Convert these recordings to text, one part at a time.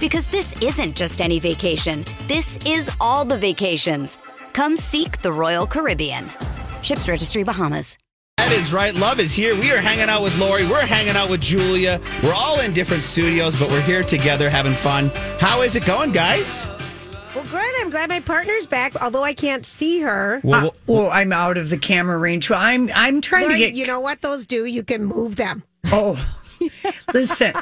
Because this isn't just any vacation. This is all the vacations. Come seek the Royal Caribbean. Ships Registry Bahamas. That is right. Love is here. We are hanging out with Lori. We're hanging out with Julia. We're all in different studios, but we're here together having fun. How is it going, guys? Well, good. I'm glad my partner's back, although I can't see her. Well, Uh, well, I'm out of the camera range. Well, I'm I'm trying Lori, to get you know what those do? You can move them. Oh, listen,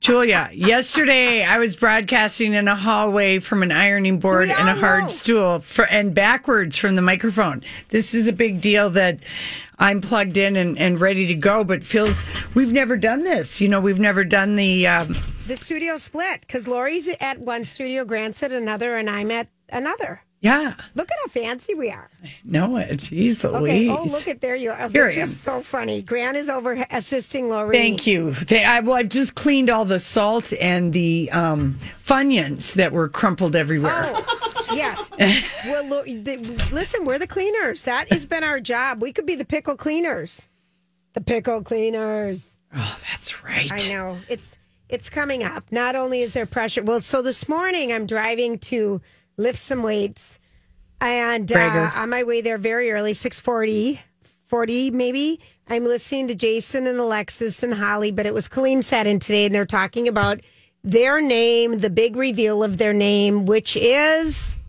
Julia. Yesterday, I was broadcasting in a hallway from an ironing board We and a hard know. stool, for, and backwards from the microphone. This is a big deal that I'm plugged in and, and ready to go. But feels we've never done this. You know, we've never done the. Um, The studio split because Lori's at one studio, Grant's at another, and I'm at another. Yeah, Look at how fancy we are. no, it's geez Okay. Louise. Oh, look at there you are. Here this I am. is so funny. Grant is over assisting Lori. Thank you. They, I, well, I've just cleaned all the salt and the um, funyuns that were crumpled everywhere. Oh, yes. well, lo- the, listen, we're the cleaners. That has been our job. We could be the pickle cleaners. The pickle cleaners. Oh, that's right. I know. It's it's coming up. Not only is there pressure. Well, so this morning I'm driving to lift some weights, and uh, on my way there very early, 640, 40 maybe. I'm listening to Jason and Alexis and Holly, but it was Colleen sat in today, and they're talking about their name, the big reveal of their name, which is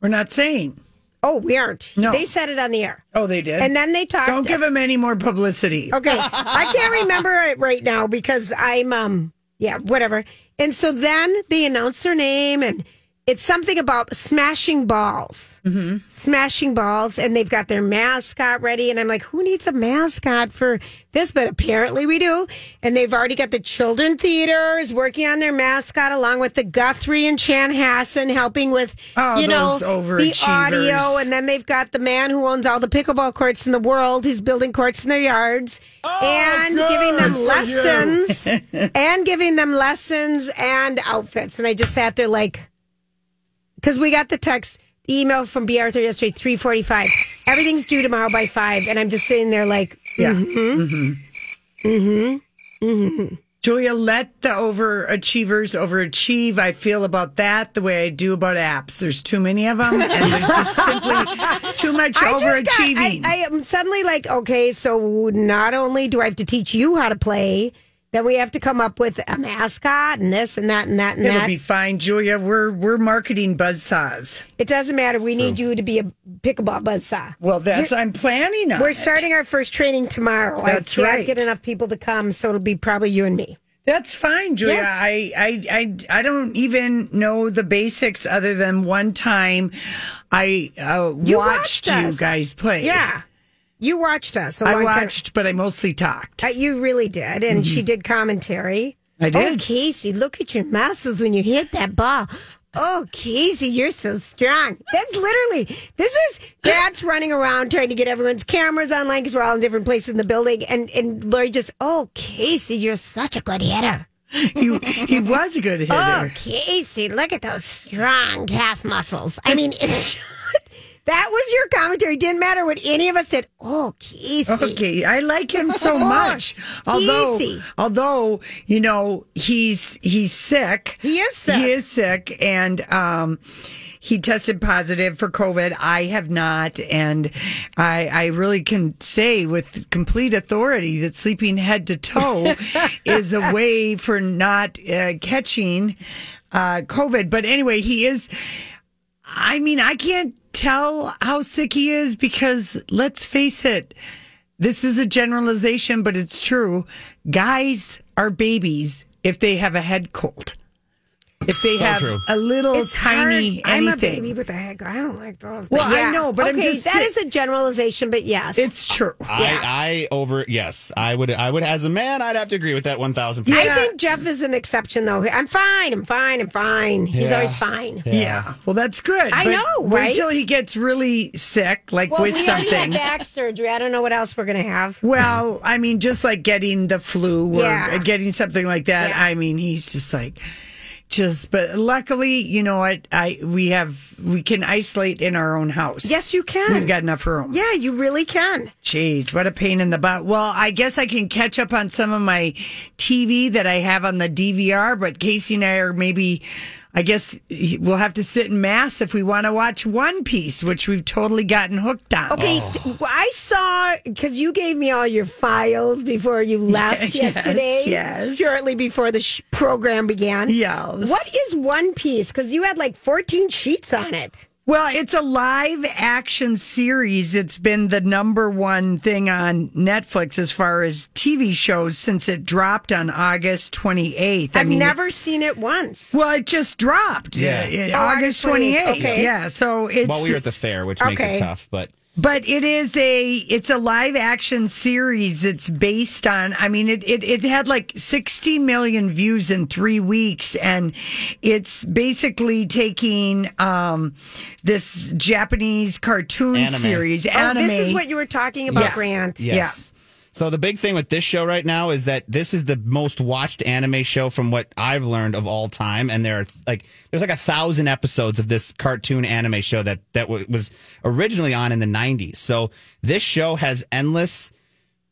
We're not saying. oh, we aren't. No. They said it on the air, Oh, they did. and then they talked. Don't give them any more publicity. Okay. I can't remember it right now because I'm um yeah, whatever. And so then they announce their name and it's something about smashing balls. Mm-hmm. Smashing balls and they've got their mascot ready and I'm like, who needs a mascot for this? But apparently we do. And they've already got the children theaters working on their mascot along with the Guthrie and Chan Chanhassen helping with Oh, you know the audio and then they've got the man who owns all the pickleball courts in the world who's building courts in their yards and giving them lessons and giving them lessons and outfits. And I just sat there like, because we got the text, email from B. Arthur yesterday, 345. Everything's due tomorrow by five. And I'm just sitting there like, Yeah. Mm-hmm. Mm-hmm. Julia, let the overachievers overachieve. I feel about that the way I do about apps. There's too many of them, and there's just simply too much I just got, I, overachieving. I am suddenly like, okay, so not only do I have to teach you how to play, then we have to come up with a mascot and this and that and that and that. It'll that. be fine, Julia. We're we're marketing buzzsaws. it doesn't matter. We need you to be a pickleball buzzsaw. Well, that's I'm planning on. We're it. starting our first training tomorrow. That's I can't right. get enough people to come, so it'll be probably you and me. That's fine, Julia. Yeah. I, I, I, I don't even know the basics other than one time I uh, You watched, watched you guys play. Yeah, you watched us. A I watched, but I mostly talked. Uh, you really did, and she did commentary. I did. Oh, Casey, look at your muscles when you hit that ball. Oh, Casey, you're so strong. That's literally, this is Grant's running around trying to get everyone's cameras online because we're all in different places in the building. And, and Lori just, oh, Casey, you're such a good hitter. he, he was a good hitter. Oh, Casey, look at those strong calf muscles. I mean, it's, that was your commentary. Didn't matter what any of us did. Oh, Casey. Okay, I like him so much. Although, Easy. although you know he's he's sick. He is sick. He is sick, and um, he tested positive for COVID. I have not, and I I really can say with complete authority that sleeping head to toe is a way for not uh, catching uh, COVID. But anyway, he is. I mean, I can't tell how sick he is because let's face it, this is a generalization, but it's true. Guys are babies if they have a head cold. If they So have true. a little It's tiny hard. I'm a baby with a head. I don't like those. Well, I know, but I'm just that say- is a generalization, but yes, It's true. I, I over yes, I would I would as a man I'd have to agree with that one thousand I think Jeff is an exception, though. I'm fine. I'm fine. I'm fine. He's always fine. Yeah. Well, that's good. I but know, wait right? Until he gets really sick, like Well, with we already something. had back surgery. I don't know what else we're gonna have. Well, I mean, just like getting the flu or Yeah. getting something like that. Yeah. I mean, he's just like, just. But luckily, you know what? I we have we can isolate in our own house. Yes, you can. We've got enough room. Yeah, you really can. Jeez, what a pain in the butt. Well, I guess I can catch up on some of my TV that I have on the DVR, but Casey and I are maybe. I guess we'll have to sit in mass if we want to watch One Piece, which we've totally gotten hooked on. Okay, Oh. t- I saw because you gave me all your files before you left Yes, yesterday. yes. shortly before the sh- program began. Yes. What is One Piece? Because you had like 14 sheets on it. Well, it's a live action series. It's been the number one thing on Netflix as far as TV shows since it dropped on August 28th. I I've mean, never seen it once. Well, it just dropped. Yeah. uh, Oh, August August 28th. 28th, okay. Yeah. So it's. Well, we were at the fair, which makes Okay. it tough, but But it is a it's a live action series. It's based on I mean it, it, it had like 60 million views in three weeks and it's basically taking um this Japanese cartoon Anime. series Oh, this is what you were talking about, Yes. Grant. Yes. So the big thing with this show right now is that this is the most watched anime show from what I've learned of all time, and there are like there's like a thousand episodes of this cartoon anime show that that w- was originally on in the '90s. So this show has endless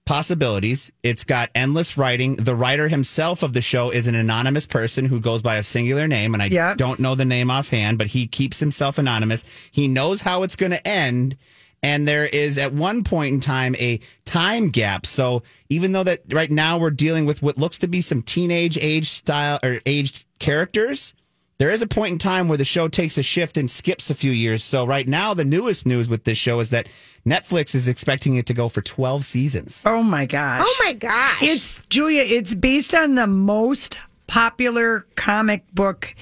possibilities. It's got endless writing. The writer himself of the show is an anonymous person who goes by a singular name, and I Yeah. don't know the name offhand, but he keeps himself anonymous. He knows how it's going to end. And there is at one point in time a time gap. So even though that right now we're dealing with what looks to be some teenage age style or aged characters, there is a point in time where the show takes a shift and skips a few years. So right now, the newest news with this show is that Netflix is expecting it to go for 12 seasons. Oh my gosh. Oh my gosh. It's Julia, it's based on the most popular comic book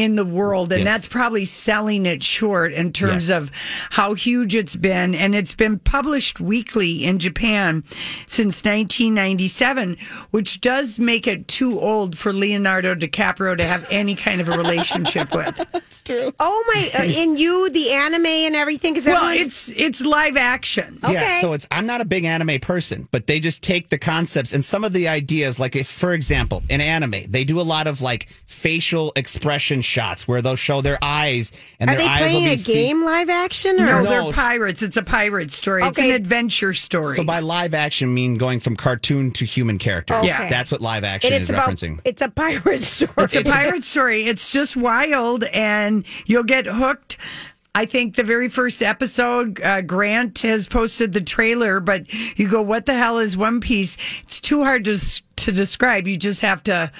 in the world and Yes. that's probably selling it short in terms Yes. of how huge it's been and it's been published weekly in Japan since 1997 which does make it too old for Leonardo DiCaprio to have any kind of a relationship with. That's true. oh my, uh, and you, the anime and everything, Is well, it's it's live action. Yeah, Okay. so it's I'm not a big anime person, but they just take the concepts and some of the ideas. Like, if for example, in anime, they do a lot of like facial expression shots where they'll show their eyes and Are their they eyes playing will a be fe- game live action? Or? No, No, they're pirates. It's a pirate story. It's Okay. an adventure story. So by live action, mean going from cartoon to human characters. Okay. Yeah. that's what live action And is about, referencing. it's a pirate story. It's a pirate story. It's just wild, and you'll get hooked. I think the very first episode, uh, Grant has posted the trailer, but you go, "What the hell is One Piece?" It's too hard to s- to describe. You just have to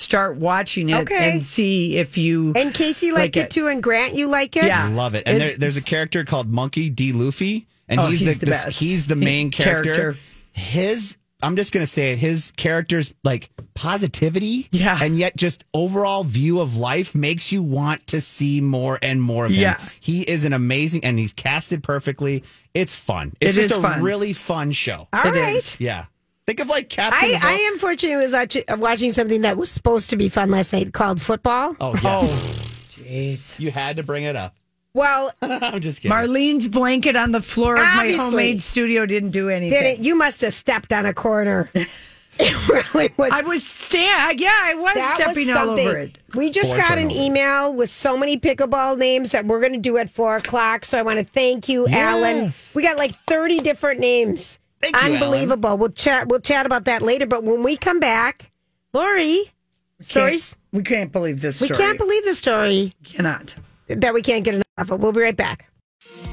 start watching it Okay. and see if you. And Casey liked Like it, it. too, and Grant, you like it? Yeah. Love it. And It- there, there's a character called Monkey D. Luffy, and Oh, he's, he's the, the this- best. he's the main character. Character. His I'm just gonna say it. His character's like positivity, Yeah. and yet just overall view of life makes you want to see more and more of him. Yeah. he is an amazing, and he's casted perfectly. It's fun. It's It just is a fun. really fun show. All It right. is. Yeah, think of like Captain. I, Hook. I unfortunately was watch- watching something that was supposed to be fun last night called football. Oh yeah, oh, Jeez. you had to bring it up. Well, I'm just kidding. Marlene's blanket on the floor of my Obviously. homemade studio didn't do anything. did it? You must have stepped on a corner. it really was. I was stand. Yeah, I was that stepping was all something. over it. We just Four got an turnovers. email with so many pickleball names that we're going to do at four o'clock. So I want to thank you, Alan. Yes. We got like thirty different names. Thank you. Unbelievable. We'll chat. We'll chat about that later. But when we come back, Lori, stories. We can't believe this We can't believe the story Cannot. that we can't get enough of it. We'll be right back.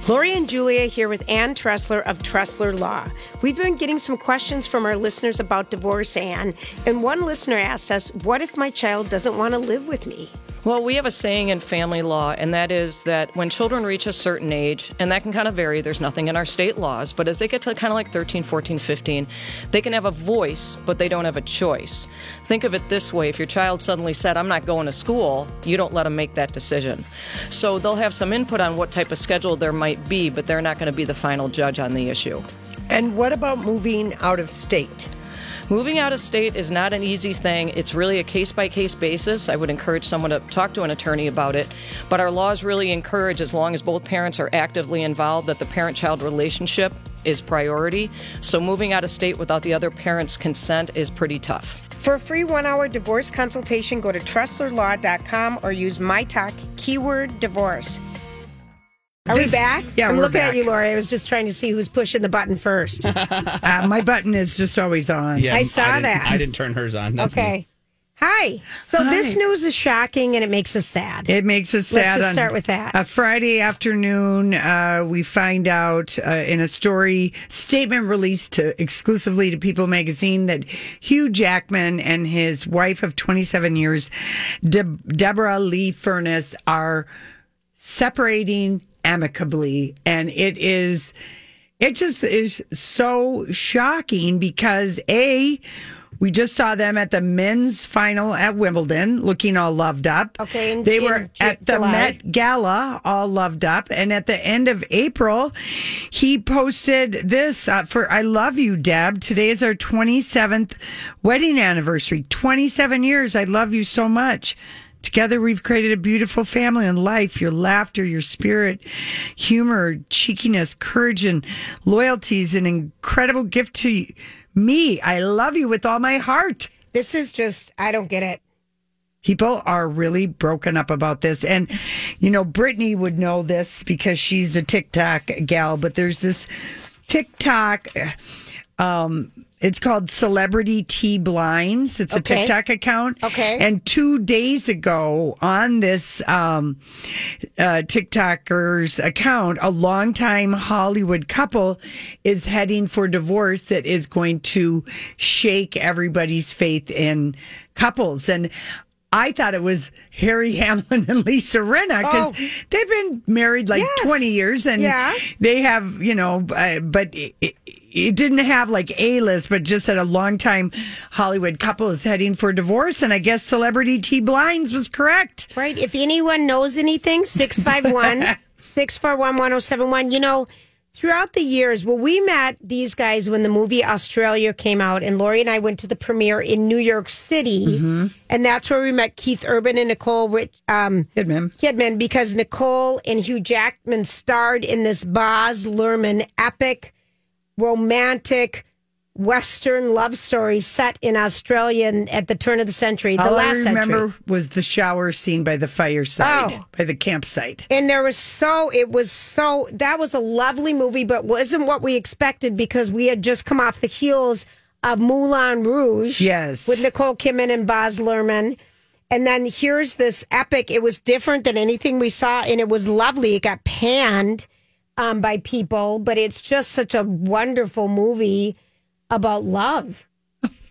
Lori and Julia here with Ann Tressler of Tressler Law. We've been getting some questions from our listeners about divorce, Ann, and one listener asked us, What if my child doesn't want to live with me? Well, we have a saying in family law, and that is that when children reach a certain age, and that can kind of vary, there's nothing in our state laws, but as they get to kind of like 13, 14, 15, they can have a voice, but they don't have a choice. Think of it this way if your child suddenly said, I'm not going to school, you don't let them make that decision. So they'll have some input on what type of schedule there might be, but they're not going to be the final judge on the issue. And what about moving out of state? Moving out of state is not an easy thing. It's really a case by case basis. I would encourage someone to talk to an attorney about it. But our laws really encourage, as long as both parents are actively involved, that the parent child relationship is priority. So moving out of state without the other parent's consent is pretty tough. For a free one hour divorce consultation, go to tresslerlaw.com or use my talk keyword divorce. Are we back? yeah, I'm we're looking back. at you, Lori. I was just trying to see who's pushing the button first. Uh, my button is just always on. Yeah, I saw didn't- that. I didn't turn hers on. That's me. okay. Hi. So this Hi. news is shocking and it makes us sad. It makes us sad. Let's sad. just on start with that. A Friday afternoon, uh, we find out uh, in a story statement released to exclusively to People Magazine that Hugh Jackman and his wife of 27 years, De- Deborra Lee Furness, are separating amicably, and it is. It just is so shocking because a we just saw them at the men's final at Wimbledon, looking all loved up. Okay, they were at the July. Met Gala, all loved up, and at the end of April, he posted this uh, for "I love you, Deb. Today is our 27th wedding anniversary. 27 years. I love you so much." Together, we've created a beautiful family and life. Your laughter, your spirit, humor, cheekiness, courage, and loyalty is an incredible gift to me. I love you with all my heart. This is just, I don't get it. People are really broken up about this. And, you know, Brittany would know this because she's a TikTok gal, but there's this TikTok. Um, it's called Celebrity Tea Blinds. It's a TikTok account. Okay. And two days ago on this um, uh, TikToker's account, a longtime Hollywood couple is heading for divorce that is going to shake everybody's faith in couples. And I thought it was Harry Hamlin and Lisa Rinna because Oh. they've been married like Yes. 20 years and Yeah. they have, you know, uh, but it, it, it didn't have like A list, but just that a long time Hollywood couple is heading for divorce. And I guess Celebrity T Blinds was correct. Right? If anyone knows anything, 651 641 1071. You know, throughout the years, well, we met these guys when the movie Australia came out, and Lori and I went to the premiere in New York City. And that's where we met Keith Urban and Nicole Rich, um, Kidman. Kidman because Nicole and Hugh Jackman starred in this Baz Luhrmann epic, romantic, Western love story set in Australia at the turn of the century, the All I last remember century. was the shower scene by the fireside, Oh. by the campsite. And there was so, it was so, that was a lovely movie, but wasn't what we expected because we had just come off the heels of Moulin Rouge. Yes. With Nicole Kidman and Baz Luhrmann. And then here's this epic. It was different than anything we saw, and it was lovely. It got panned um, by people, but it's just such a wonderful movie about love.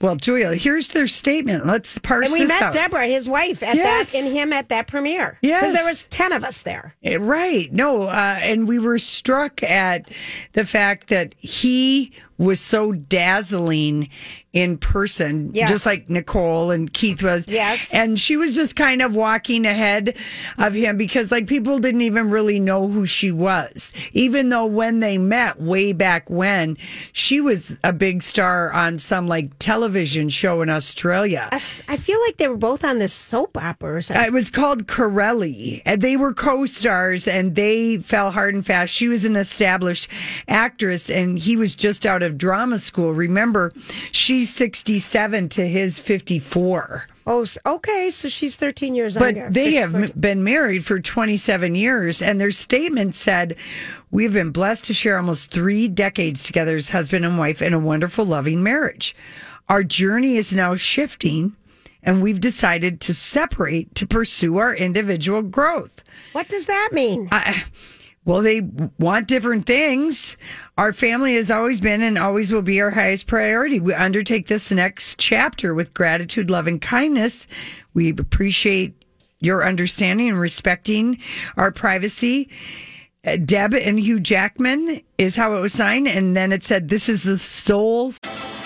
Well, Julia, here's their statement. Let's parse And we met out. Deborra, his wife, at Yes. that, and him at that premiere. Yes. Because there was 10 of us there. Eh, Right. No, uh, and we were struck at the fact that he was so dazzling in person, Yes. just like Nicole and Keith was. Yes. And she was just kind of walking ahead of him because, like, people didn't even really know who she was. Even though when they met way back when, she was a big star on some, like, television show in Australia. I feel like they were both on this soap opera or something. Uh, It was called Correlli, and they were co-stars, and they fell hard and fast. She was an established actress, and he was just out of drama school. Remember, she's sixty-seven to his 54. Oh, okay. So she's 13 years but younger. they have been married for twenty-seven years, and their statement said, "We've been blessed to share almost three decades together as husband and wife in a wonderful, loving marriage. Our journey is now shifting." And we've decided to separate to pursue our individual growth. What does that mean? I, well, they want different things. Our family has always been and always will be our highest priority. We undertake this next chapter with gratitude, love, and kindness. We appreciate your understanding and respecting our privacy. Uh, Deb and Hugh Jackman is how it was signed. And then it said, This is the sole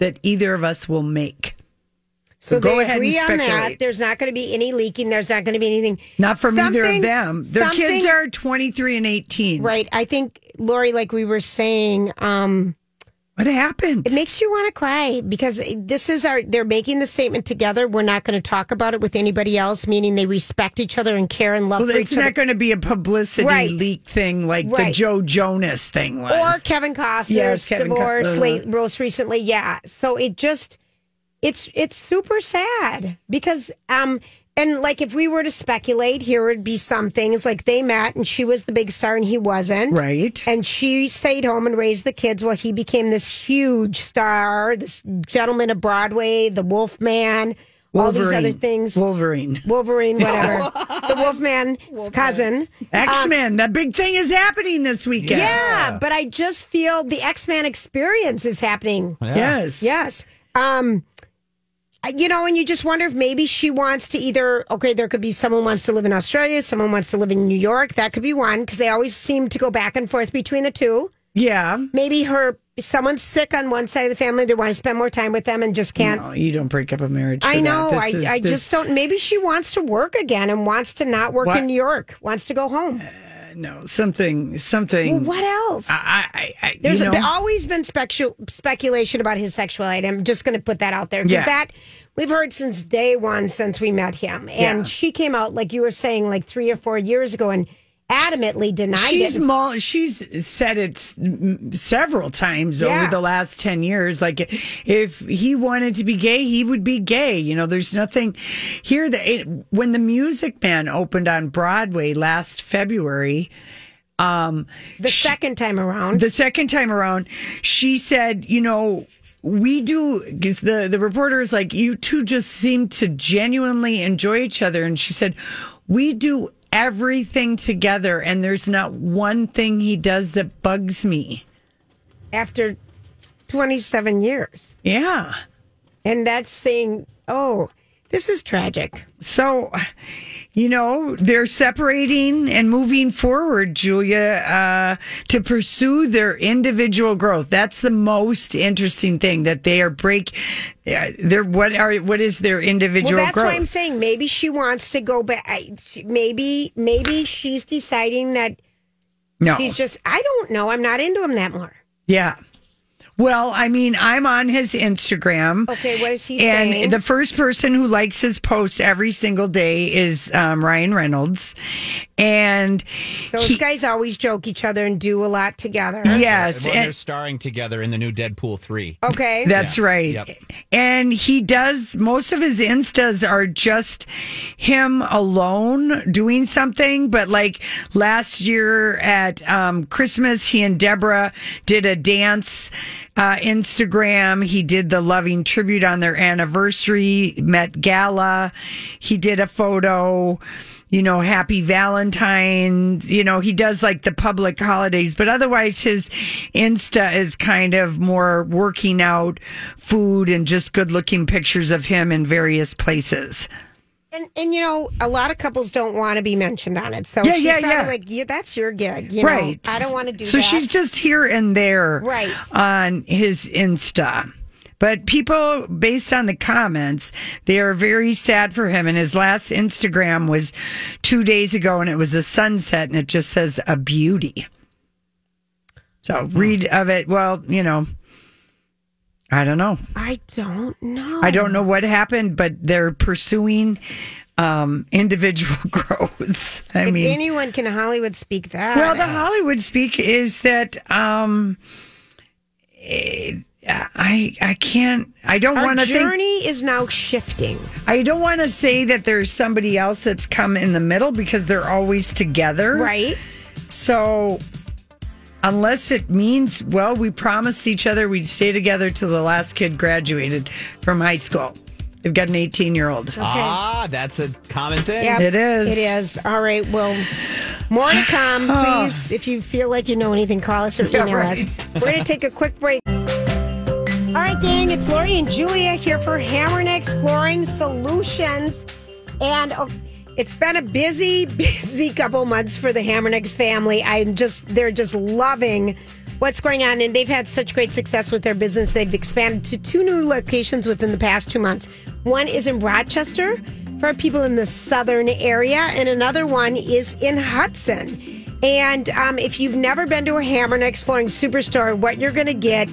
that either of us will make. So go they ahead agree and on that. speculate. There's not going to be any leaking. There's not going to be anything. Not from either of them. Their kids are 23 and 18. Right. I think, Lori, like we were saying, um, What happened? it makes you want to cry because this is our, they're making the statement together. We're not going to talk about it with anybody else, meaning they respect each other and care and love Well, it's not going to be a publicity Right. leak thing like the Joe Jonas thing was. or Kevin Costner's Yes, Kevin Co- divorce uh-huh. late, most recently. Yeah. So it just it's it's super sad because um and like if we were to speculate, here would be some things like they met and she was the big star and he wasn't. Right. And she stayed home and raised the kids while he became this huge star, this gentleman of Broadway, the Wolf Man, all these other things. Wolverine. Wolverine, whatever. the Wolfman cousin. X Men. that big thing is happening this weekend. Yeah, but I just feel the X Men experience is happening. Yes. Yes. Um, I- you know, and you just wonder if maybe she wants to either, okay, there could be someone wants to live in Australia, someone wants to live in New York. That could be one because they always seem to go back and forth between the two. Yeah. Maybe her, someone's sick on one side of the family, they want to spend more time with them and just can't. No, you don't break up a marriage. I know. I, is- I this- just don't. Maybe she wants to work again and wants to not work What? in New York, wants to go home. Uh, no something something. Well, what else? I, I, I There's you know, always been specu- speculation about his sexuality. I'm just going to put that out there because Yeah. that we've heard since day one since we met him, and Yeah. she came out like you were saying, like three or four years ago, and adamantly denied She's it. she's said it several times Yeah. over the last 10 years like if he wanted to be gay he would be gay you know there's nothing here that it, when the music man opened on Broadway last February um, the second time around. the second time around she said you know we do 'cause the the reporter is like you two just seem to genuinely enjoy each other and she said we do everything together and there's not one thing he does that bugs me. After 27 years, yeah. And that's saying, "Oh, this is tragic." so you know they're separating and moving forward julia uh, to pursue their individual growth that's the most interesting thing that they are break uh, they're what are what is their individual Well, that's growth why I'm saying maybe she wants to go back. Maybe, maybe she's deciding that no he's just. I don't know. I'm not into him that more. Yeah. Well, I mean, I'm on his Instagram. Okay, what is he saying? and saying? the first person who likes his posts every single day is um, Ryan Reynolds. And Those he- guys always joke each other and do a lot together. yes, Well, they're starring together in the new Deadpool 3. Okay. That's Yeah. right. Yep. And he does most of his instas are just him alone doing something. But like last year at um, Christmas, he and Deborra did a dance uh, Instagram. He did the loving tribute on their anniversary Met Gala. He did a photo you know, happy Valentine's, you know, he does like the public holidays, but otherwise his Insta is kind of more working out food and just good looking pictures of him in various places. And and you know, a lot of couples don't want to be mentioned on it. So Yeah, she's yeah, probably yeah. like, yeah, that's your gig. You right. Know? I don't want to do that. so that. she's just here and there Right. on his Insta. But people, based on the comments, they are very sad for him. And his last Instagram was two days ago, and it was a sunset, and it just says a beauty. So hmm. read of it. Well, you know, I don't know. I don't know. I don't know what happened, but they're pursuing um, individual growth. I if mean, anyone can Hollywood speak that. well, the Hollywood speak is that um, eh, I I can't. I don't want to think. journey is now shifting. I don't want to say that there's somebody else that's come in the middle because they're always together, Right. So. Unless it means, well, we promised each other we'd stay together till the last kid graduated from high school. They've got an 18 year old. Ah, that's a common thing. Yep, It is. It is. All right. Well, more to come. Please, if you feel like you know anything, call us or Yeah, email right. us. We're going to take a quick break. All right, gang. It's Lori and Julia here for Hammernix Flooring Solutions. And oh, it's been a busy, busy couple months for the Hammernix family. I'm just, they're just loving what's going on. And they've had such great success with their business. They've expanded to two new locations within the past two months. One is in Rochester for people in the southern area, and another one is in Hudson. And um, if you've never been to a Hammernix Flooring Superstore, what you're going to get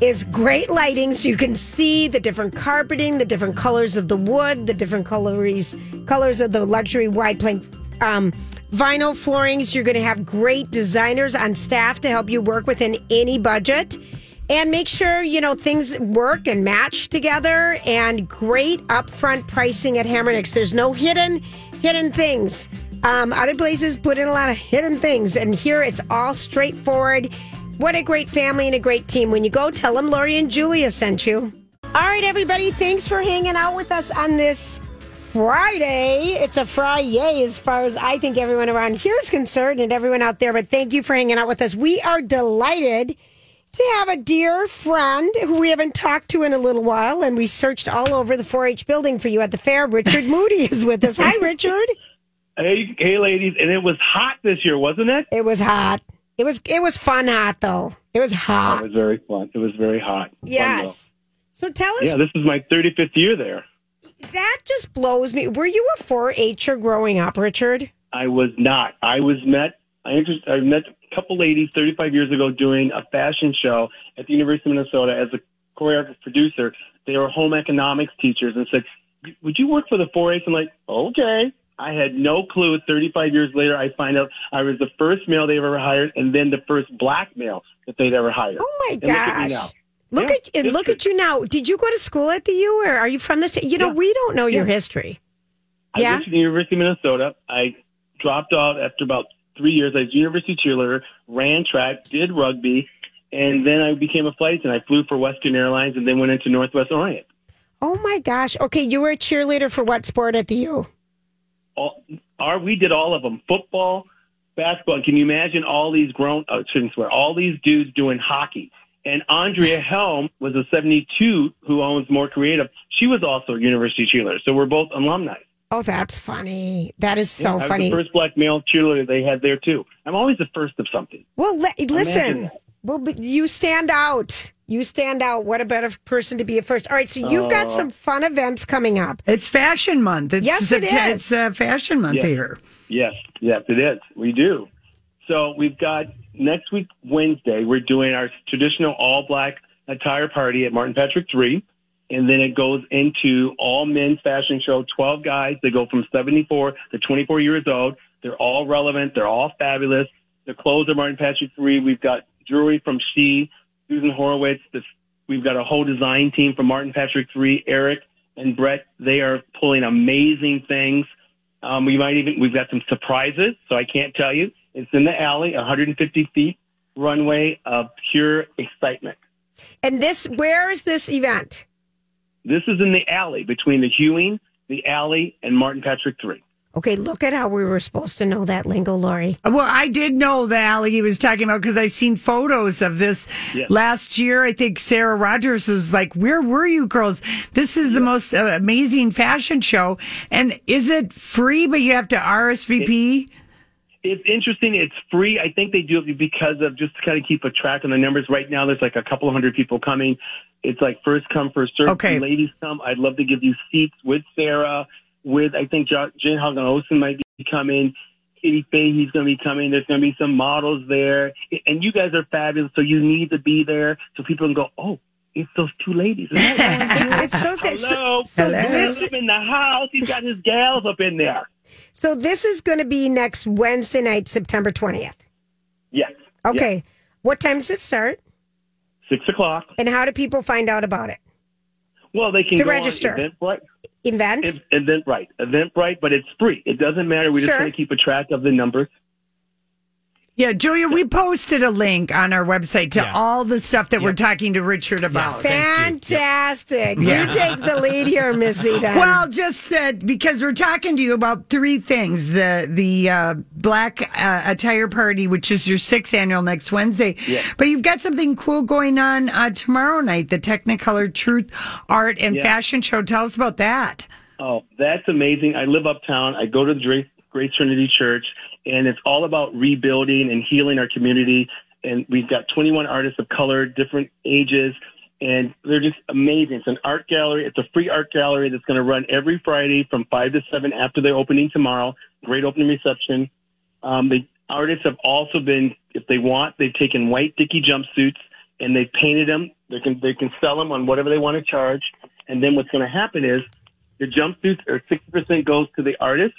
is great lighting so you can see the different carpeting, the different colors of the wood, the different colors colors of the luxury wide plank um, vinyl floorings. You're going to have great designers on staff to help you work within any budget. And make sure, you know, things work and match together and great upfront pricing at Hammernix. There's no hidden hidden things. Um, other places put in a lot of hidden things, and here it's all straightforward. What a great family and a great team. When you go, tell them Lori and Julia sent you. All right, everybody, thanks for hanging out with us on this Friday. It's a Friday as far as I think everyone around here is concerned and everyone out there, but thank you for hanging out with us. We are delighted to have a dear friend who we haven't talked to in a little while, and we searched all over the 4 H building for you at the fair. Richard Moody is with us. Hi, Richard. Hey, hey, ladies, and it was hot this year, wasn't it? It was hot. It was it was fun hot though. It was hot. It was very fun. It was very hot. Fun, Yes. So tell us Yeah, this is my 35th year there. that just blows me. Were you a 4-H'er growing up, Richard? I was not. I was met. I, inter- I met a couple ladies 35 years ago doing a fashion show at the University of Minnesota as a choreographer producer. They were home economics teachers and said, "Would you work for the 4-H?" I'm like, "Okay." I had no clue. 35 years later, I find out I was the first male they ever hired, and then the first black male that they'd ever hired. Oh my And look at gosh. Look Yeah, at and look at you now. Did you go to school at the U or are you from the city? You know, Yeah. we don't know your Yeah. history. I Yeah? went to the University of Minnesota. I dropped out after about three years. I was university cheerleader, ran track, did rugby, and then I became a flight attendant. I flew for Western Airlines and then went into Northwest Orient. Oh my gosh. Okay, you were a cheerleader for what sport at the U? All, our, we did all of them: football, basketball. And can you imagine all these grown? Oh, shouldn't swear. All these dudes doing hockey. And Andrea Helm was a 72 who owns More Creative. She was also a university cheerleader. So we're both alumni. Oh, that's funny. That is so was funny. the first black male cheerleader they had there too. I'm always the first of something. Well, le- listen. That. Well, but you stand out. You stand out. What a better person to be at first. All right, so you've got some fun events coming up. It's Fashion Month. It's, Yes, it Sept- is. It's uh, Fashion Month Yeah. here. Yes, yes, it is. We do. So we've got next week, Wednesday, we're doing our traditional all black attire party at Martin Patrick 3. And then it goes into all men's fashion show, 12 guys. They go from 74 to 24 years old. They're all relevant. They're all fabulous. The clothes are Martin Patrick 3. We've got jewelry from She, Susan Horowitz. This, we've got a whole design team from Martin Patrick 3, Eric and Brett. They are pulling amazing things. Um, we might even, we've got some surprises, so I can't tell you. It's in the alley, 150 feet runway of pure excitement. And this, where is this event? This is in the alley between the Hewing, the alley, and Martin Patrick 3. Okay, look at how we were supposed to know that lingo, Lori. Well, I did know the alley he was talking about because I've seen photos of this Yeah. last year. I think Sarah Rogers was like, "Where were you girls? This is the most uh, amazing fashion show." And is it free? But you have to RSVP. It's interesting. It's free. I think they do it because of just to kind of keep a track on the numbers. Right now, there's like a couple hundred people coming. It's like first come, first serve. Okay. Ladies come. I'd love to give you seats with Sarah, with, I think jo- Jane Hagen Olsen might be coming. Katie Fahey's going to be coming. There's going to be some models there. And you guys are fabulous, so you need to be there so people can go, oh, it's those two ladies. It's those guys. So, Hello. so Hello. this He's up in the house. He's got his gals up in there. so this is going to be next Wednesday night, September twentieth. Yes. Okay. What time does it start? Six o'clock. And how do people find out about it? Well, they can To register. Eventbrite. Event? Ev- Eventbrite. Eventbrite, but it's free. It doesn't matter. We're just Sure. want to keep a track of the numbers. Yeah, Julia, we posted a link on our website to Yeah. all the stuff that we're talking to Richard about. Fantastic. You take the lead here, Missy. Then. Well, just that because we're talking to you about three things: the the uh, black uh, attire party, which is your sixth annual next Wednesday. Yeah. But you've got something cool going on uh, tomorrow night: the Technicolor Truth Art and Yeah. Fashion Show. Tell us about that. Oh, that's amazing. I live uptown. I go to the Great Grace Trinity Church, and it's all about rebuilding and healing our community. And we've got 21 artists of color, different ages, and they're just amazing. It's an art gallery. It's a free art gallery that's going to run every Friday from 5 to 7 after the opening tomorrow. Great opening reception. Um, the artists have also been, if they want, they've taken white Dickie jumpsuits and they've painted them. They can they can sell them on whatever they want to charge. And then what's going to happen is the jumpsuits are 60% goes to the artist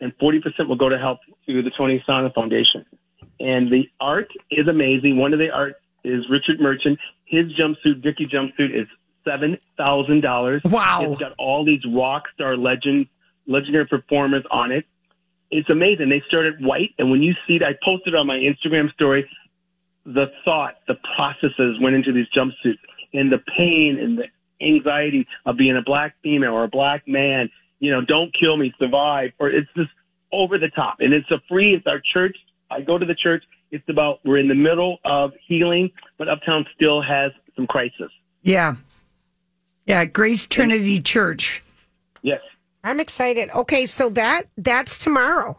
and 40% will go to help to the Tony Sanneh Foundation. And the art is amazing. One of the art is Richard Merchant. His jumpsuit, Dickie jumpsuit, is seven thousand dollars. Wow. It's got all these rock star legends, legendary performers on it. It's amazing. They started white, and when you see it, I posted on my Instagram story. The thought, the processes went into these jumpsuits, and the pain and the anxiety of being a black female or a black man. You know, don't kill me, survive, or it's just over the top. And it's a free. It's our church. I go to the church. It's about we're in the middle of healing, but Uptown still has some crisis. Yeah, yeah. Grace Trinity Church. Yes. I'm excited. Okay, so that that's tomorrow.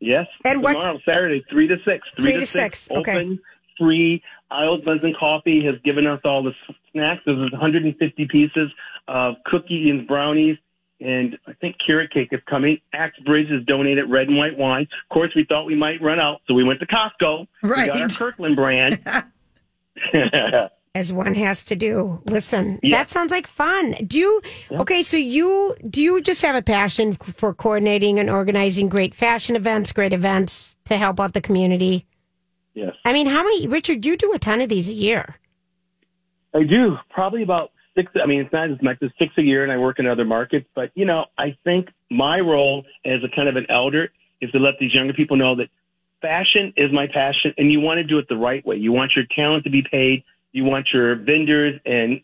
Yes. And what- tomorrow, Saturday, three to six. Three to six, okay. Open, free. Isles Buns and Coffee has given us all the snacks. There's 150 pieces of cookies and brownies. And I think carrot cake is coming. Axe Bridge has donated red and white wine. Of course, we thought we might run out, so we went to Costco. We got our Kirkland brand. As one has to do. Listen, Yeah. that sounds like fun. Do you? Okay, so you do you just have a passion for coordinating and organizing great fashion events, great events to help out the community? yes. I mean, how many? Richard, you do a ton of these a year. I do. Probably about six. I mean, it's not as much as six a year, and I work in other markets. But, you know, I think my role as a kind of an elder is to let these younger people know that fashion is my passion, and you want to do it the right way. You want your talent to be paid. You want your vendors and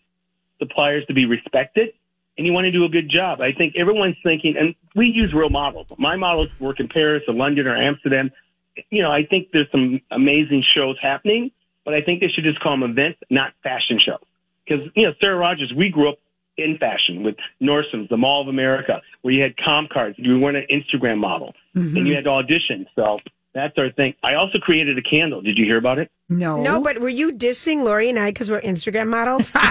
suppliers to be respected, and you want to do a good job. I think everyone's thinking, and we use real models. My models work in Paris or London or Amsterdam. You know, I think there's some amazing shows happening, but I think they should just call them events, not fashion shows. Because, you know, Sarah Rogers, we grew up in fashion with Nordstrom's, the Mall of America, where you had comp cards. You weren't an Instagram model, mm-hmm. and you had to audition. So that's our thing. I also created a candle. Did you hear about it? No, No, but were you dissing Lori and I because we're Instagram models?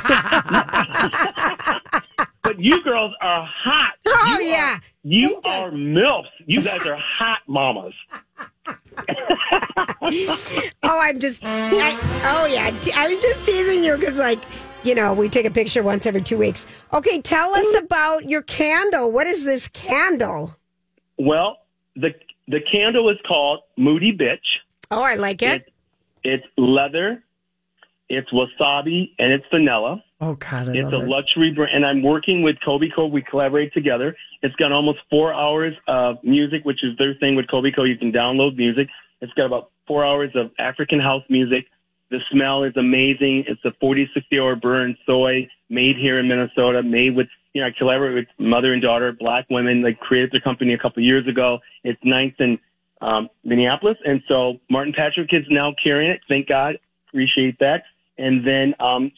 But you girls are hot. Oh, You yeah. Are, you Thank you. are MILFs. You guys are hot mamas. oh, I'm just. I, oh yeah, I was just teasing you because like. You know, we take a picture once every two weeks. Okay, tell us mm-hmm. about your candle. What is this candle? Well, the the candle is called Moody Bitch. Oh, I like it. It, it's leather, it's wasabi, and it's vanilla. Oh God, I It's love a it. luxury brand, and I'm working with Kobe Co. We collaborate together. It's got almost four hours of music, which is their thing with Kobe Co. You can download music. It's got about four hours of African house music. The smell is amazing. It's a 40, 60 hour burn soy made here in Minnesota, made with, you know, I collaborate with mother and daughter, black women. They created their company a couple of years ago. It's ninth in um, Minneapolis. And so Martin Patrick is now carrying it. Thank God. Appreciate that. And then um,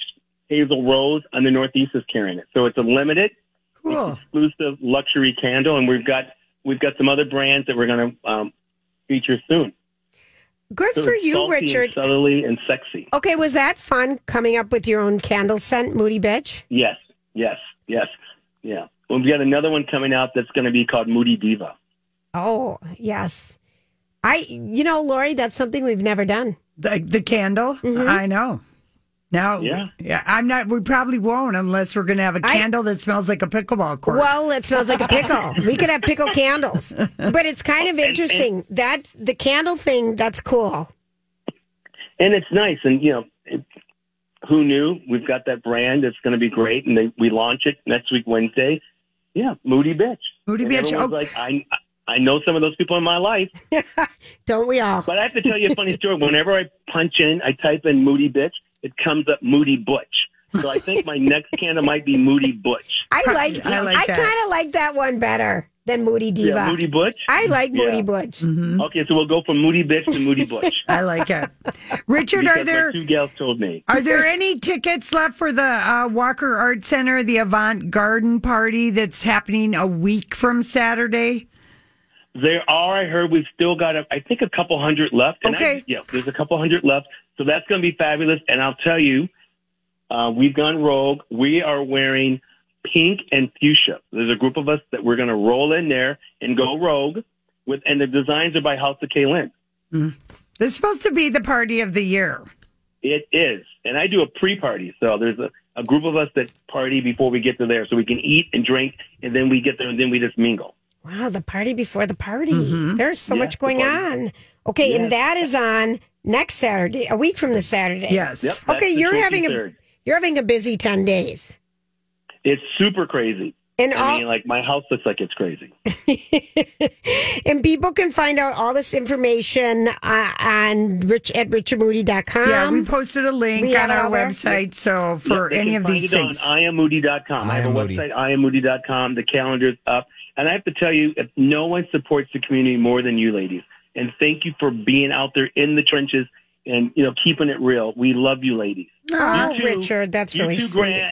Hazel Rose on the Northeast is carrying it. So it's a limited, Cool. exclusive luxury candle, and we've got we've got some other brands that we're going to um, feature soon. Good So for it's you, salty and Richard. subtly and sexy. Okay, was that fun coming up with your own candle scent, Moody Bitch? Yes, yes, yes, yeah. Well, we got another one coming out that's going to be called Moody Diva. Oh, yes. I, you know, Lori, that's something we've never done. The, the candle? Mm-hmm. I know. Now, Yeah. yeah, I'm not. We probably won't unless we're going to have a I- candle that smells like a pickleball court. Well, it smells like a pickle. we could have pickle candles, but it's kind of interesting. That's the candle thing. That's cool. and it's nice. And you know, it, who knew? We've got that brand. It's going to be great, and they, we launch it next week Wednesday. Yeah, Moody Bitch. Moody And Bitch, everyone's oh. like I. I know some of those people in my life, Don't we all? but I have to tell you a funny story. Whenever I punch in, I type in Moody Bitch, it comes up Moody Butch. So I think my next candle might be Moody Butch. I like. I I, like that. kind of like that one better than Moody Diva. Yeah, Moody Butch. I like Moody Yeah. Butch. Okay, so we'll go from Moody Bitch to Moody Butch. I like it. Richard, because are there two gals told me. are there any tickets left for the uh, Walker Art Center, the Avant Garden party that's happening a week from Saturday? There are. I heard we've still got, a, I think, a couple hundred left. And I- Okay. yeah, there's a couple hundred left. So that's going to be fabulous. And I'll tell you, uh, we've gone rogue. We are wearing pink and fuchsia. There's a group of us that we're going to roll in there and go rogue. With and the designs are by House of Kaylin. It's supposed to be the party of the year. It is, and I do a pre-party. So there's a, a group of us that party before we get to there, so we can eat and drink, and then we get there, and then we just mingle. Wow, the party before the party. Mm-hmm. There's so Yes, much going party. on. Okay, and that is on next Saturday, a week from the Saturday. Yes. Yep. Okay, you're having a 23rd. you're having a busy ten days, It's super crazy. and I all mean, like my house looks like it's crazy. and people can find out all this information uh, on rich at richardmoody.com. Yeah, we posted a link we on our all there? website. So for Yep, any of these it things, on IamMoody.com. I have a Am Moody. website, IamMoody.com. The calendar's up. And I have to tell you, if no one supports the community more than you ladies. And thank you for being out there in the trenches and, you know, keeping it real. We love you ladies. Oh, You too. Richard, that's really sweet. Grant.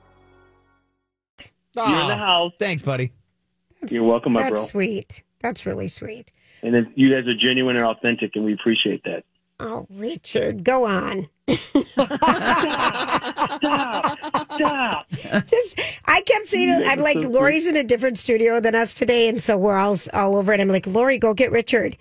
You're in the house. Thanks, buddy. You're welcome, my That's bro. sweet. That's really sweet. And then you guys are genuine and authentic, and we appreciate that. Oh, Richard, go on. Stop. Just, I kept saying, I'm like, Lori's in a different studio than us today, and so we're all all over it. I'm like, Lori, go get Richard,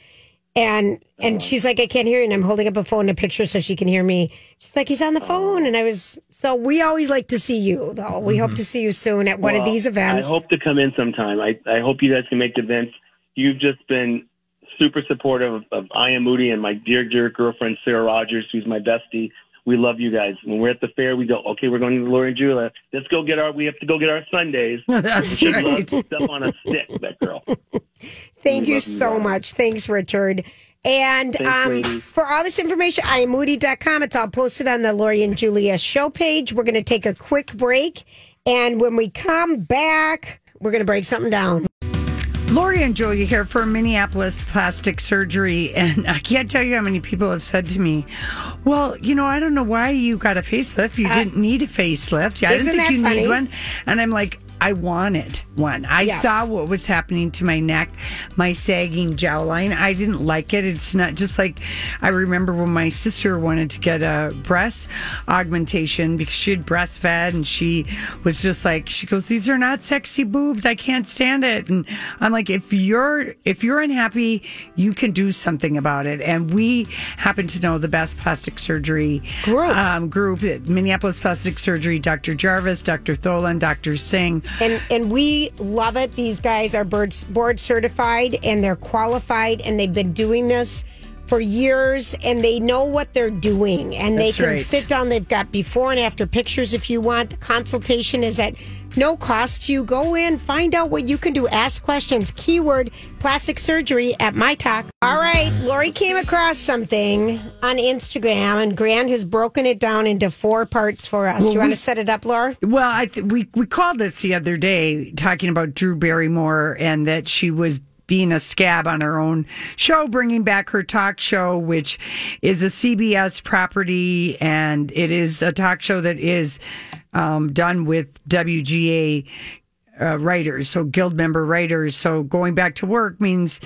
and and oh. she's like, I can't hear you, and I'm holding up a phone, a picture, so she can hear me. She's like, he's on the oh. phone, and I was so we always like to see you, though. We hope mm-hmm. to see you soon at one of these events. I hope to come in sometime. I, I hope you guys can make the events. You've just been super supportive of, of I Am Moody and my dear, dear girlfriend, Sarah Rogers, who's my bestie. We love you guys. When we're at the fair, we go, okay, we're going to Lori and Julia. Let's go get our, we have to go get our Sundays. That's she right. loves stuff on a stick, that girl. Thank We you so much. Thanks, Richard. And Thanks, um, for all this information, I am moody.com. It's all posted on the Lori and Julia show page. We're going to take a quick break. And when we come back, we're going to break something down. Lori and Julia here for Minneapolis Plastic Surgery. And I can't tell you how many people have said to me, Well, you know, I don't know why you got a facelift. You didn't need a facelift. Yeah, I Uh, didn't think you funny? need one. And I'm like, I wanted one. I Yes. saw what was happening to my neck, my sagging jawline. I didn't like it. It's not just like I remember when my sister wanted to get a breast augmentation because she had breastfed and she was just like she goes, These are not sexy boobs. I can't stand it. And I'm like, if you're if you're unhappy, you can do something about it. And we happen to know the best plastic surgery Group. um, group, Minneapolis Plastic Surgery, Dr. Jarvis, Dr. Tholen, Dr. Singh. And and we love it. These guys are board board certified and they're qualified and they've been doing this for years and they know what they're doing and That's they can right. sit down. They've got before and after pictures if you want. The consultation is at no cost to you. Go in, find out what you can do. Ask questions. Keyword plastic surgery at my talk. All right, Lori came across something on Instagram and Grant has broken it down into four parts for us. do you want to set it up, Laura? Well, I th- we we called this the other day talking about Drew Barrymore and that she was being a scab on her own show, bringing back her talk show, which is a CBS property, and it is a talk show that is um, done with WGA uh, writers, so guild member writers. So going back to work means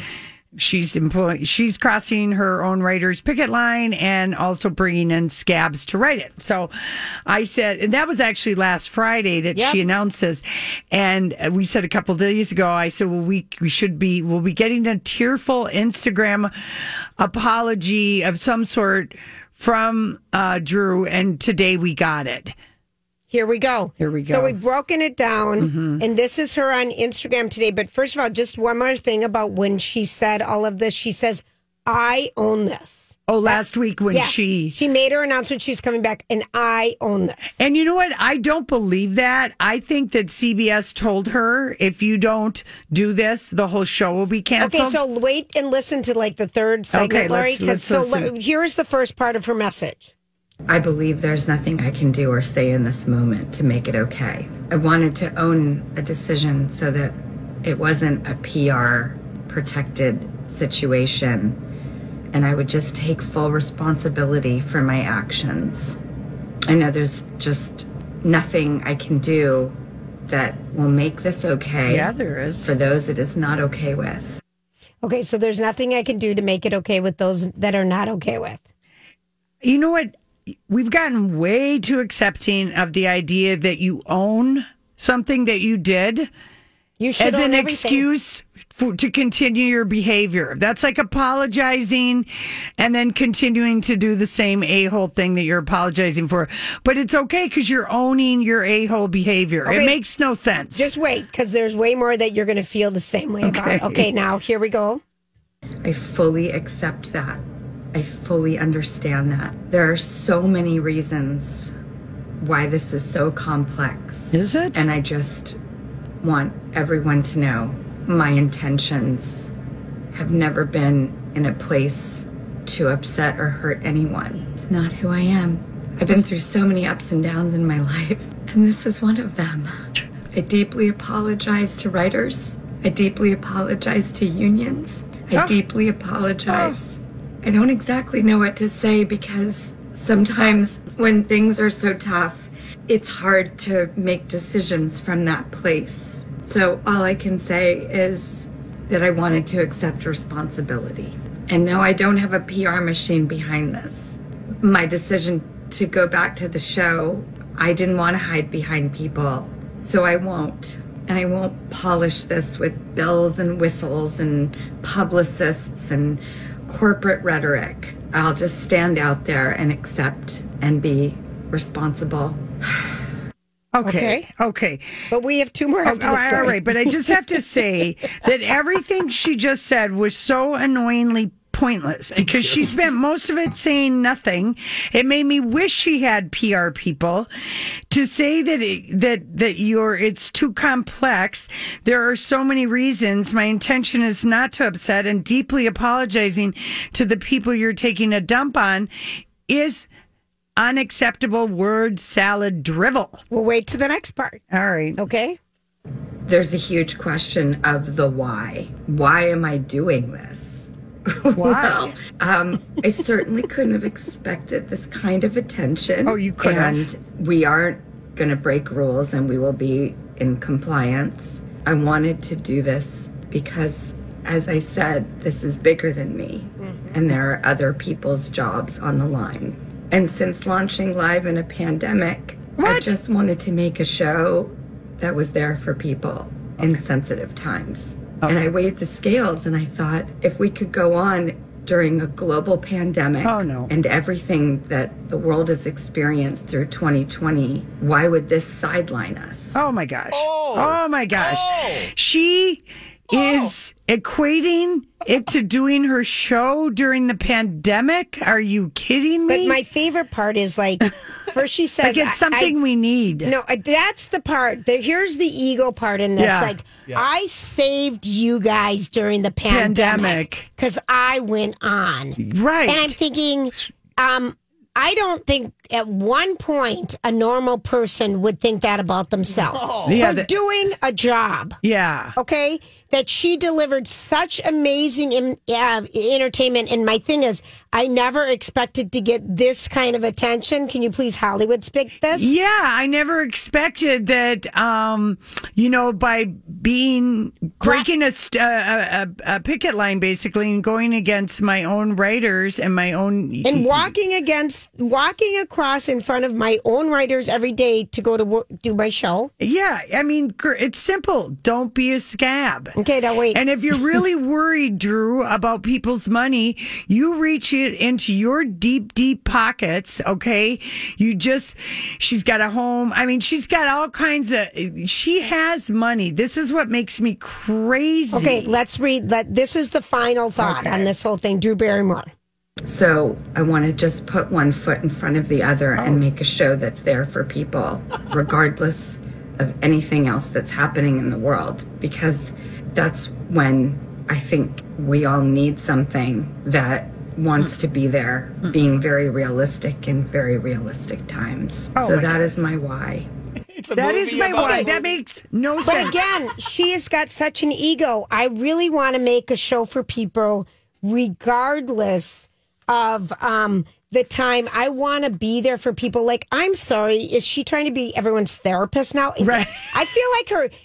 she's employing, she's crossing her own writers picket line and also bringing in scabs to write it. So I said, and that was actually last Friday that she announced this. And we said a couple of days ago, I said, well, we, we should be, we'll be getting a tearful Instagram apology of some sort from uh, Drew. And today we got it. Here we go. Here we go. So we've broken it down, mm-hmm. and this is her on Instagram today. But first of all, just one more thing about when she said all of this. She says, "I own this." Oh, last week when yeah, she she made her announcement she's coming back, and I own this. And you know what? I don't believe that. I think that CBS told her if you don't do this, the whole show will be canceled. Okay, so wait and listen to like the third segment, Okay, Lori. let's- 'cause- let's so here's the first part of her message. I believe there's nothing I can do or say in this moment to make it okay. I wanted to own a decision so that it wasn't a PR protected situation and I would just take full responsibility for my actions. I know there's just nothing I can do that will make this okay. Yeah, there is. For those it is not okay with. Okay, so there's nothing I can do to make it okay with those that are not okay with. you know what? We've gotten way too accepting of the idea that you own something that you did You should as an everything. excuse for, to continue your behavior. That's like apologizing and then continuing to do the same a hole thing that you're apologizing for. But it's okay because you're owning your a hole behavior. Okay. It makes no sense. Just wait, because there's way more that you're going to feel the same way about. Okay. Okay, now here we go. I fully accept that. I fully understand that. There are so many reasons why this is so complex. Is it? And I just want everyone to know my intentions have never been in a place to upset or hurt anyone. It's not who I am. I've been through so many ups and downs in my life, and this is one of them. I deeply apologize to writers. I deeply apologize to unions. I ah. deeply apologize. I don't exactly know what to say because sometimes when things are so tough, it's hard to make decisions from that place. So all I can say is that I wanted to accept responsibility. And no, I don't have a PR machine behind this. My decision to go back to the show, I didn't want to hide behind people. So I won't. And I won't polish this with bells and whistles and publicists and corporate rhetoric. I'll just stand out there and accept and be responsible. okay. Okay. But we have two more Oh, after oh, the all right, but I just have to say that everything she just said was so annoyingly pointless because she spent most of it saying nothing. It made me wish she had PR people to say that it, that that you're it's too complex. There are so many reasons. My intention is not to upset and deeply apologizing to the people you're taking a dump on is unacceptable word salad drivel. We'll wait to the next part. All right. Okay. There's a huge question of the why. Why am I doing this? well, um, I certainly couldn't have expected this kind of attention. Oh, you couldn't. And we aren't going to break rules and we will be in compliance. I wanted to do this because, as I said, this is bigger than me, and there are other people's jobs on the line. And since launching live in a pandemic, I just wanted to make a show that was there for people in sensitive times. And I weighed the scales and I thought if we could go on during a global pandemic Oh, no. and everything that the world has experienced through 2020, why would this sideline us? Oh my gosh. Oh, oh my gosh. Oh. She is equating it to doing her show during the pandemic. Are you kidding me? But my favorite part is like, first she says, like it's something I- we need. No, that's the part. The, here's the ego part in this. Yeah. Like, I saved you guys during the pandemic Pandemic. because I went on. Right. And I'm thinking, um, I don't think at one point a normal person would think that about themselves Yeah, for that- doing a job. yeah. Okay, that she delivered such amazing in, uh, entertainment, and my thing is, I never expected to get this kind of attention. Can you please Hollywood speak this? Yeah, I never expected that. Um, you know, by being breaking a, a, a picket line basically and going against my own writers and my own and walking against walking across in front of my own writers every day to go to work, do my show Yeah, I mean, it's simple. Don't be a scab. Okay now wait And if you're really worried, Drew, about people's money, you reach it into your deep, deep pockets. Okay. You just, she's got a home. I mean, she's got all kinds of, she has money. This is what makes me crazy. okay let's read let this is the final thought on this whole thing drew barrymore So I want to just put one foot in front of the other and oh. make a show that's there for people, regardless of anything else that's happening in the world, because that's when I think we all need something that wants to be there, being very realistic in very realistic times. so that is my why. It's a That is movie my why. a- That makes no But sense. But again, she has got such an ego. I really want to make a show for people, regardless of um, the time. I want to be there for people. Like, I'm sorry, is she trying to be everyone's therapist now? Right. I feel like her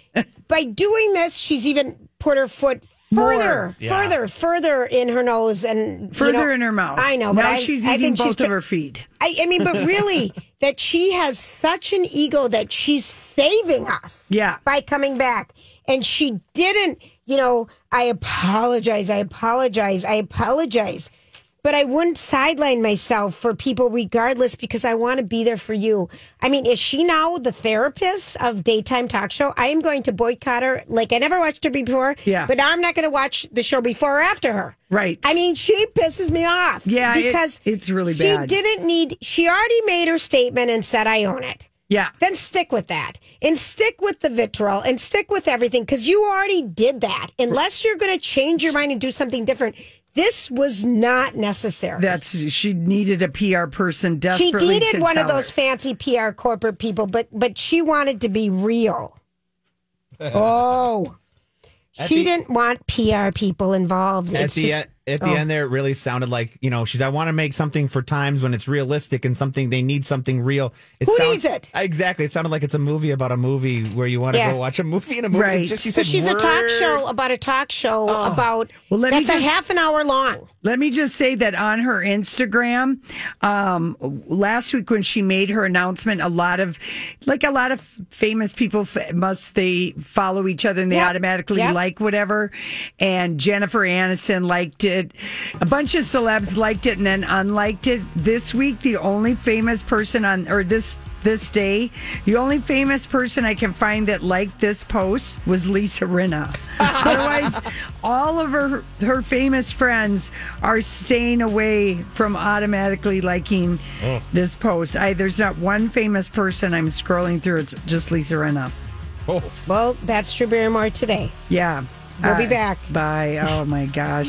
by doing this, she's even put her foot further, Yeah. further, further in her nose and you Further know, in her mouth. I know, but now I, she's I eating think she's both of her feet. I, I mean, but really, that she has such an ego that she's saving us. Yeah. By coming back. And she didn't, you know, I apologize. I apologize. I apologize. But I wouldn't sideline myself for people regardless because I want to be there for you. I mean, is she now the therapist of daytime talk show? I am going to boycott her. Like I never watched her before. Yeah. But now I'm not going to watch the show before or after her. Right. I mean, she pisses me off. Yeah, it- because it's really bad. she didn't need. She already made her statement and said, "I own it." yeah. Then stick with that, and stick with the vitriol, and stick with everything because you already did that. Unless you're going to change your mind and do something different, this was not necessary. That's she needed a PR person she desperately. needed to one of tell those her. fancy PR corporate people, but but she wanted to be real. oh, At she the- didn't want PR people involved. At It's the just- end, at the oh. end there, it really sounded like you know she's. I want to make something for times when it's realistic and something they need something real. It Who sounds- needs it? Exactly. It sounded like it's a movie about a movie where you want to Yeah. go watch a movie in a movie. Right. Just you said So she's a talk show about a talk show about Well, let me that's a just- half an hour long. Let me just say that on her Instagram, um, last week when she made her announcement, a lot of, like a lot of famous people f- must they follow each other and they Yep. automatically Yep. like whatever. And Jennifer Aniston liked it. A bunch of celebs liked it and then unliked it. This week, the only famous person on or this this day, the only famous person I can find that liked this post was Lisa Rinna. Otherwise, all of her her famous friends are staying away from automatically liking this post. I there's not one famous person I'm scrolling through. It's just Lisa Rinna. Oh. Well, that's Drew Barrymore today. Yeah. We'll be Uh, back. Bye. Oh my gosh.